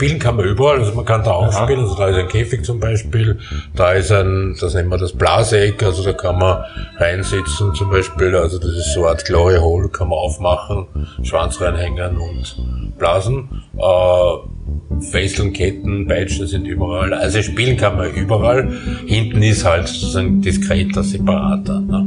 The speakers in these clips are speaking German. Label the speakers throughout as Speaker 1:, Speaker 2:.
Speaker 1: spielen kann man überall, also man kann da auch Aha. spielen, also da ist ein Käfig zum Beispiel, da ist ein, das nennen wir das Blaseck, also da kann man reinsitzen zum Beispiel, also das ist so eine Art Glory Hole, kann man aufmachen, Schwanz reinhängen und blasen. Äh, Fesseln, Ketten, Peitschen sind überall, also spielen kann man überall, hinten ist halt sozusagen diskreter, separater. Ne?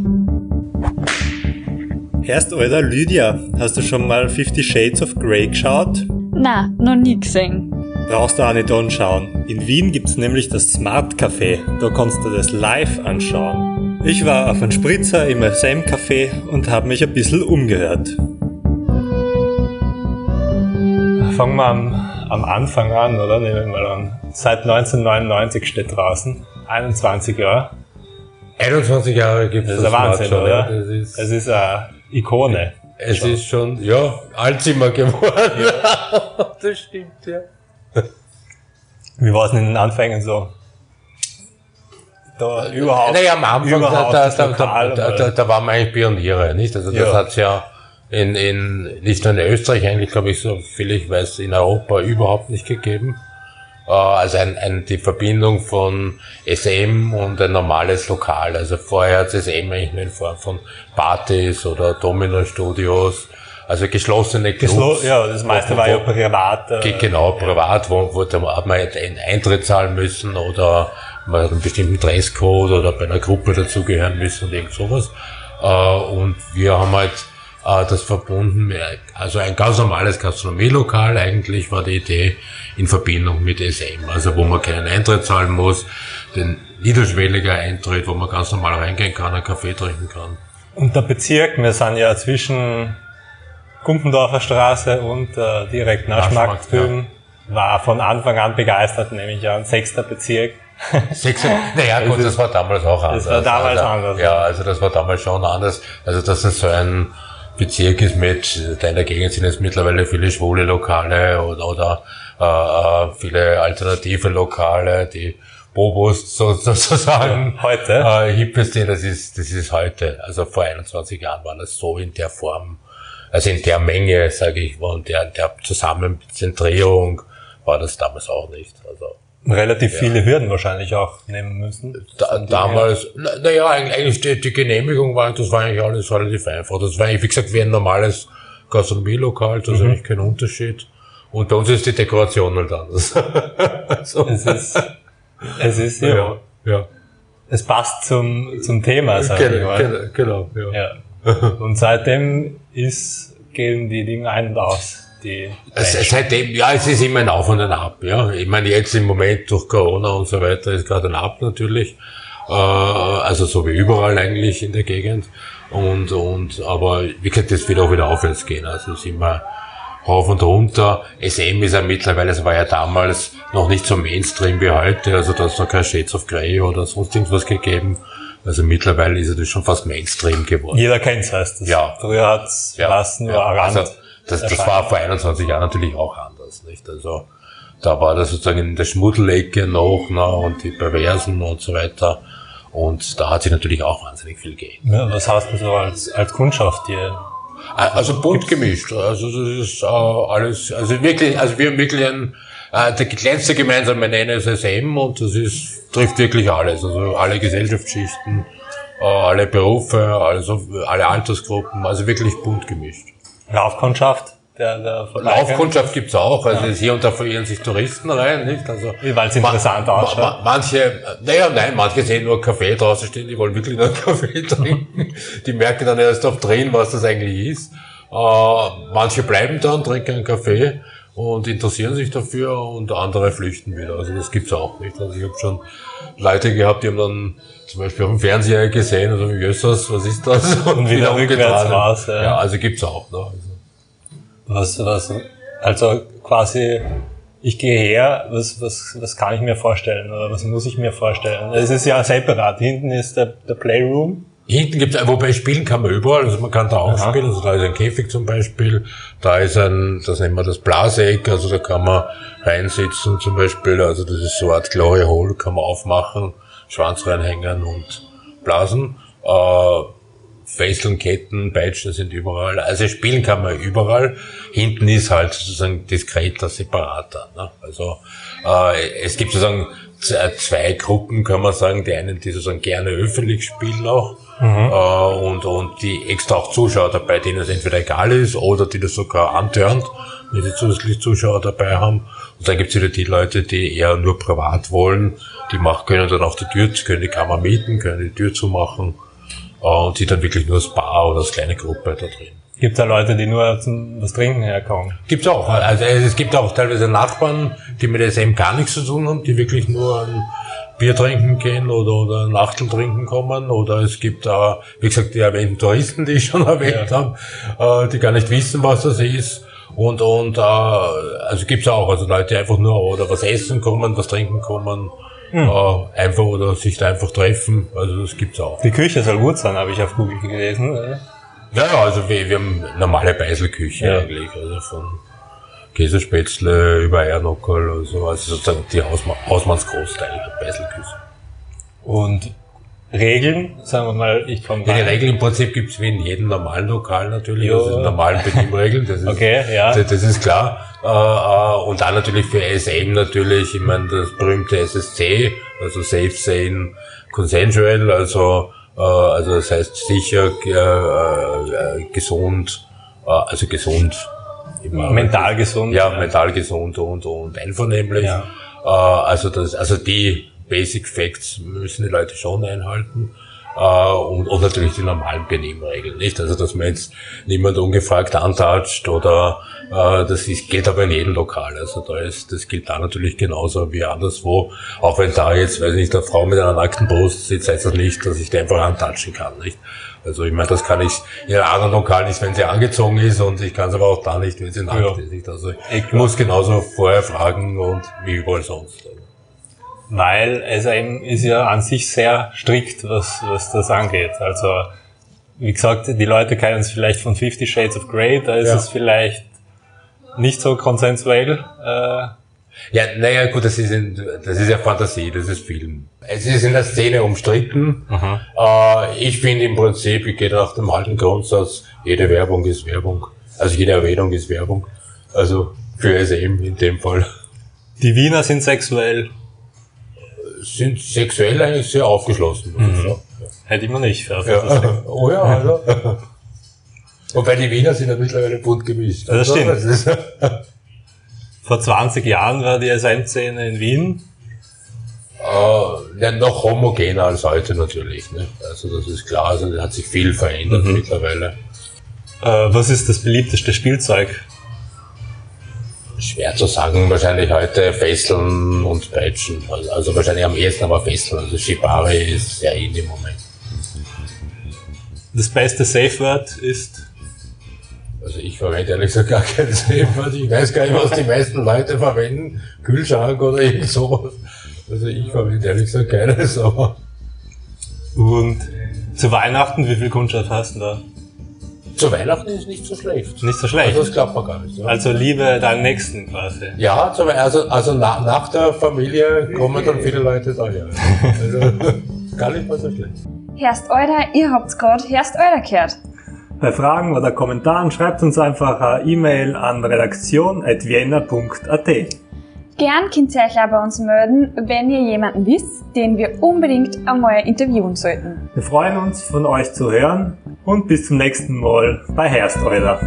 Speaker 2: Erst, Alter, Lydia, hast du schon mal Fifty Shades of Grey geschaut?
Speaker 3: Na, noch nie gesehen.
Speaker 2: Brauchst du auch nicht anschauen. In Wien gibt's nämlich das Smart Café. Da kannst du das live anschauen. Ich war auf einem Spritzer im SM Café und habe mich ein bisschen umgehört. Fangen wir am, am Anfang an, oder? Nehmen wir mal an. Seit 1999 steht draußen. 21 Jahre.
Speaker 1: 21 Jahre gibt es
Speaker 2: das. Das ist ein Wahnsinn, oder? Das ist, es ist eine Ikone.
Speaker 1: Es schon. ist schon, ja, Alzheimer geworden. Ja. das stimmt, ja.
Speaker 2: Wie war es in den Anfängen so?
Speaker 1: Da überhaupt, naja, am Anfang, da, da, da, da, da, da waren wir eigentlich Pioniere, nicht? Also das ja. hat's ja in, in, nicht nur in Österreich eigentlich, glaube ich, so viel ich weiß, in Europa überhaupt nicht gegeben. Äh, also ein, ein, die Verbindung von SM und ein normales Lokal. Also vorher hat es SM eigentlich nur in Form von Partys oder Domino-Studios, also geschlossene Clubs. Geschlo
Speaker 2: ja, das meiste wo, war ja privat.
Speaker 1: Äh, genau, privat, wo, wo da hat man einen Eintritt zahlen müssen oder man hat einen bestimmten Dresscode oder bei einer Gruppe dazugehören müssen und irgend sowas. Äh, und wir haben halt äh, das verbunden, also ein ganz normales Gastronomielokal eigentlich war die Idee in Verbindung mit SM, also wo man keinen Eintritt zahlen muss, den niederschwelliger Eintritt, wo man ganz normal reingehen kann, einen Kaffee trinken kann.
Speaker 2: Und der Bezirk, wir sind ja zwischen Gumpendorfer Straße und äh, direkt Naschmarktbögen, ja. war von Anfang an begeistert, nämlich ein sechster Bezirk.
Speaker 1: Sechster, naja gut, das, war damals auch anders.
Speaker 2: Das war damals
Speaker 1: also,
Speaker 2: anders.
Speaker 1: Ja, also das war damals schon anders. Also das ist so ein Bezirk ist mit, deiner Gegend sind jetzt mittlerweile viele schwule Lokale oder, oder äh, äh viele alternative Lokale, die Bobos so, sozusagen.
Speaker 2: Heute?
Speaker 1: Äh, hippeste, das ist, das ist heute. Also vor 21 Jahren war das so in der Form, also in der Menge, sage ich, und der, der Zusammenzentrierung war das damals auch nicht. Also
Speaker 2: relativ ja. viele Hürden wahrscheinlich auch nehmen müssen.
Speaker 1: Da, damals, naja, na eigentlich die, die Genehmigung war, das war eigentlich alles relativ einfach. Das war eigentlich, wie gesagt, wie ein normales Gastronomielokal, das mhm. ist eigentlich kein Unterschied. Und bei uns ist die Dekoration halt anders.
Speaker 2: so. Es ist, es ist, ja. ja. ja. Es passt zum, zum Thema, sag genau, ich mal.
Speaker 1: Genau, genau ja.
Speaker 2: ja. Und seitdem ist, gehen die Dinge ein und aus die.
Speaker 1: Seitdem, ja, es ist immer ein Auf und ein Ab, ja. Ich meine, jetzt im Moment durch Corona und so weiter ist gerade ein Ab natürlich. Äh, also so wie überall eigentlich in der Gegend. Und, und, aber wie kann das wieder auch wieder aufwärts gehen? Also es ist immer rauf und runter. SM ist ja mittlerweile, es war ja damals noch nicht so Mainstream wie heute, also da ist noch kein Shades of Grey oder sonst irgendwas gegeben. Also mittlerweile ist es schon fast Mainstream geworden.
Speaker 2: Jeder kennt's, heißt das.
Speaker 1: Ja.
Speaker 2: Früher hat's ja. nur ja. Rand.
Speaker 1: Also, das, das war vor 21 Jahren natürlich auch anders, nicht? Also, da war das sozusagen in der Schmuddelecke noch, ne, und die Perversen und so weiter. Und da hat sich natürlich auch wahnsinnig viel gegeben.
Speaker 2: Ja, was hast du so als, als Kundschaft hier?
Speaker 1: Also bunt gemischt. Also das ist äh, alles, also wirklich, also wir haben wirklich ein, äh, der kleinste gemeinsame Nenner ist SM und das ist, trifft wirklich alles. Also alle Gesellschaftsschichten, äh, alle Berufe, also alle Altersgruppen, also wirklich bunt gemischt.
Speaker 2: Laufkundschaft?
Speaker 1: Der, der Laufkundschaft gibt's auch, also ja. hier und da verirren sich Touristen rein, nicht? Also
Speaker 2: Weil es interessant ma, ausschaut. Ma,
Speaker 1: manche, naja, nein, manche sehen nur Kaffee draußen stehen, die wollen wirklich nur Kaffee trinken. die merken dann erst auf drin, was das eigentlich ist. Äh, manche bleiben dann, trinken einen Kaffee und interessieren sich dafür und andere flüchten wieder. Also das gibt's auch nicht. Also ich habe schon Leute gehabt, die haben dann zum Beispiel auf dem Fernseher gesehen, also Jössers, was ist das?
Speaker 2: Und wieder rückwärts war's,
Speaker 1: ja. ja. also gibt's auch. Ne?
Speaker 2: Also. Was, was, also quasi, ich gehe her, was, was, was kann ich mir vorstellen oder was muss ich mir vorstellen? Es ist ja separat. Hinten ist der, der Playroom.
Speaker 1: Hinten gibt's, wobei spielen kann man überall, also man kann da auch Aha. spielen, also da ist ein Käfig zum Beispiel, da ist ein, das nennen wir das Blaseck, also da kann man reinsitzen zum Beispiel, also das ist so eine Art Glory Hole, kann man aufmachen Schwanz reinhängen und blasen. Äh, Fesseln, Ketten, Peitschen sind überall. Also spielen kann man überall. Hinten ist halt sozusagen diskreter, separater. Ne? Also äh, es gibt sozusagen zwei Gruppen, kann man sagen. Die einen, die sozusagen gerne öffentlich spielen auch. Mhm. Äh, und, und die extra auch Zuschauer dabei, denen es entweder egal ist oder die das sogar antören, wenn sie zusätzlich Zuschauer dabei haben. Und dann gibt es wieder die Leute, die eher nur privat wollen. Die machen, können dann auch die Tür, können die Kammer mieten, können die Tür zumachen äh, und die dann wirklich nur als Bar oder als kleine Gruppe da drin.
Speaker 2: Gibt da Leute, die nur zum was Trinken herkommen?
Speaker 1: Gibt's auch. Also es gibt auch teilweise Nachbarn, die mit SM gar nichts zu tun haben, die wirklich nur ein Bier trinken gehen oder, oder ein Achtel trinken kommen. Oder es gibt da, wie gesagt, die erwähnten Touristen, die ich schon erwähnt ja. habe, äh, die gar nicht wissen, was das ist. Und, und äh, also gibt's auch, also Leute, die einfach nur oder was essen kommen, was trinken kommen, hm. äh, einfach oder sich da einfach treffen. Also das gibt's auch.
Speaker 2: Die Küche soll gut sein, habe ich auf Google gelesen. Oder?
Speaker 1: Ja, ja, also wir, wir haben normale Beiselküche ja. eigentlich, also von Käsespätzle über Eiernockal, also, also sozusagen die Hausma Hausmannsgroßteil der Beiselküche.
Speaker 2: Und Regeln, sagen wir mal, ich komme
Speaker 1: ja, Die Regeln im Prinzip gibt's wie in jedem normalen Lokal natürlich, jo. also normalen Benimmregeln, das ist, okay, ja. das, das ist klar. Äh, äh, und dann natürlich für SM natürlich, ich meine, das berühmte SSC, also Safe, Sane, Consensual, also, also das heißt sicher, gesund, also gesund.
Speaker 2: mental gesund.
Speaker 1: Ja, mental gesund und, und einvernehmlich. Ja. Also das, also die Basic Facts müssen die Leute schon einhalten. Uh, und, und natürlich die normalen Benimmregeln, nicht? Also, dass man jetzt niemand ungefragt antatscht oder uh, das ist, geht aber in jedem Lokal. Also da ist, das gilt da natürlich genauso wie anderswo. Auch wenn da jetzt, weiß nicht, eine Frau mit einer nackten Brust sitzt, heißt das nicht, dass ich die einfach antatschen kann, nicht? Also ich meine, das kann ich in einem anderen Lokal nicht, wenn sie angezogen ist und ich kann es aber auch da nicht, wenn sie nackt ja. ist. Nicht? Also ich muss genauso vorher fragen und wie überall sonst
Speaker 2: weil SAM ist ja an sich sehr strikt, was, was das angeht. Also, wie gesagt, die Leute kennen es vielleicht von Fifty Shades of Grey, da ist ja. es vielleicht nicht so konsensuell. Äh,
Speaker 1: ja, naja, gut, das ist, in, das ist ja Fantasie, das ist Film. Es ist in der Szene umstritten. Mhm. Äh, ich finde im Prinzip, ich gehe nach dem alten Grundsatz, jede Werbung ist Werbung. Also jede Erwähnung ist Werbung. Also für SM in dem Fall.
Speaker 2: Die Wiener sind sexuell
Speaker 1: sind sexuell eigentlich sehr aufgeschlossen. Mhm.
Speaker 2: Ja. Hätte ich mir nicht
Speaker 1: ja. Oh ja, also. Wobei die Wiener sind ja mittlerweile bunt gemischt.
Speaker 2: Das stimmt. Das Vor 20 Jahren war die SM-Szene in Wien.
Speaker 1: Äh, ja, noch homogener als heute natürlich. Ne? Also das ist klar, also hat sich viel verändert mhm. mittlerweile.
Speaker 2: Äh, was ist das beliebteste Spielzeug
Speaker 1: Schwer zu sagen, wahrscheinlich heute Fesseln und Peitschen. Also wahrscheinlich am ehesten aber Fesseln. Also Shibari ist sehr in im Moment.
Speaker 2: Das beste Safe Word ist?
Speaker 1: Also ich verwende ehrlich gesagt gar kein Safe Word. Ich weiß gar nicht, was die meisten Leute verwenden. Kühlschrank oder irgend sowas. Also ich verwende ehrlich gesagt keines, aber.
Speaker 2: Und zu Weihnachten, wie viel Kundschaft hast du da?
Speaker 1: Zu Weihnachten ist nicht so schlecht.
Speaker 2: Nicht so schlecht.
Speaker 1: Also das glaubt man gar nicht.
Speaker 2: Ja. Also liebe deinen Nächsten quasi.
Speaker 1: Ja, also, also nach, nach der Familie kommen dann viele Leute daher. Also gar nicht mal so schlecht.
Speaker 3: Herst Euder, ihr habt's gerade Herst Euder gehört.
Speaker 2: Bei Fragen oder Kommentaren schreibt uns einfach eine E-Mail an redaktion.vienna.at.
Speaker 3: Gern könnt bei uns melden, wenn ihr jemanden wisst, den wir unbedingt einmal interviewen sollten.
Speaker 2: Wir freuen uns, von euch zu hören und bis zum nächsten Mal bei Herst Euler.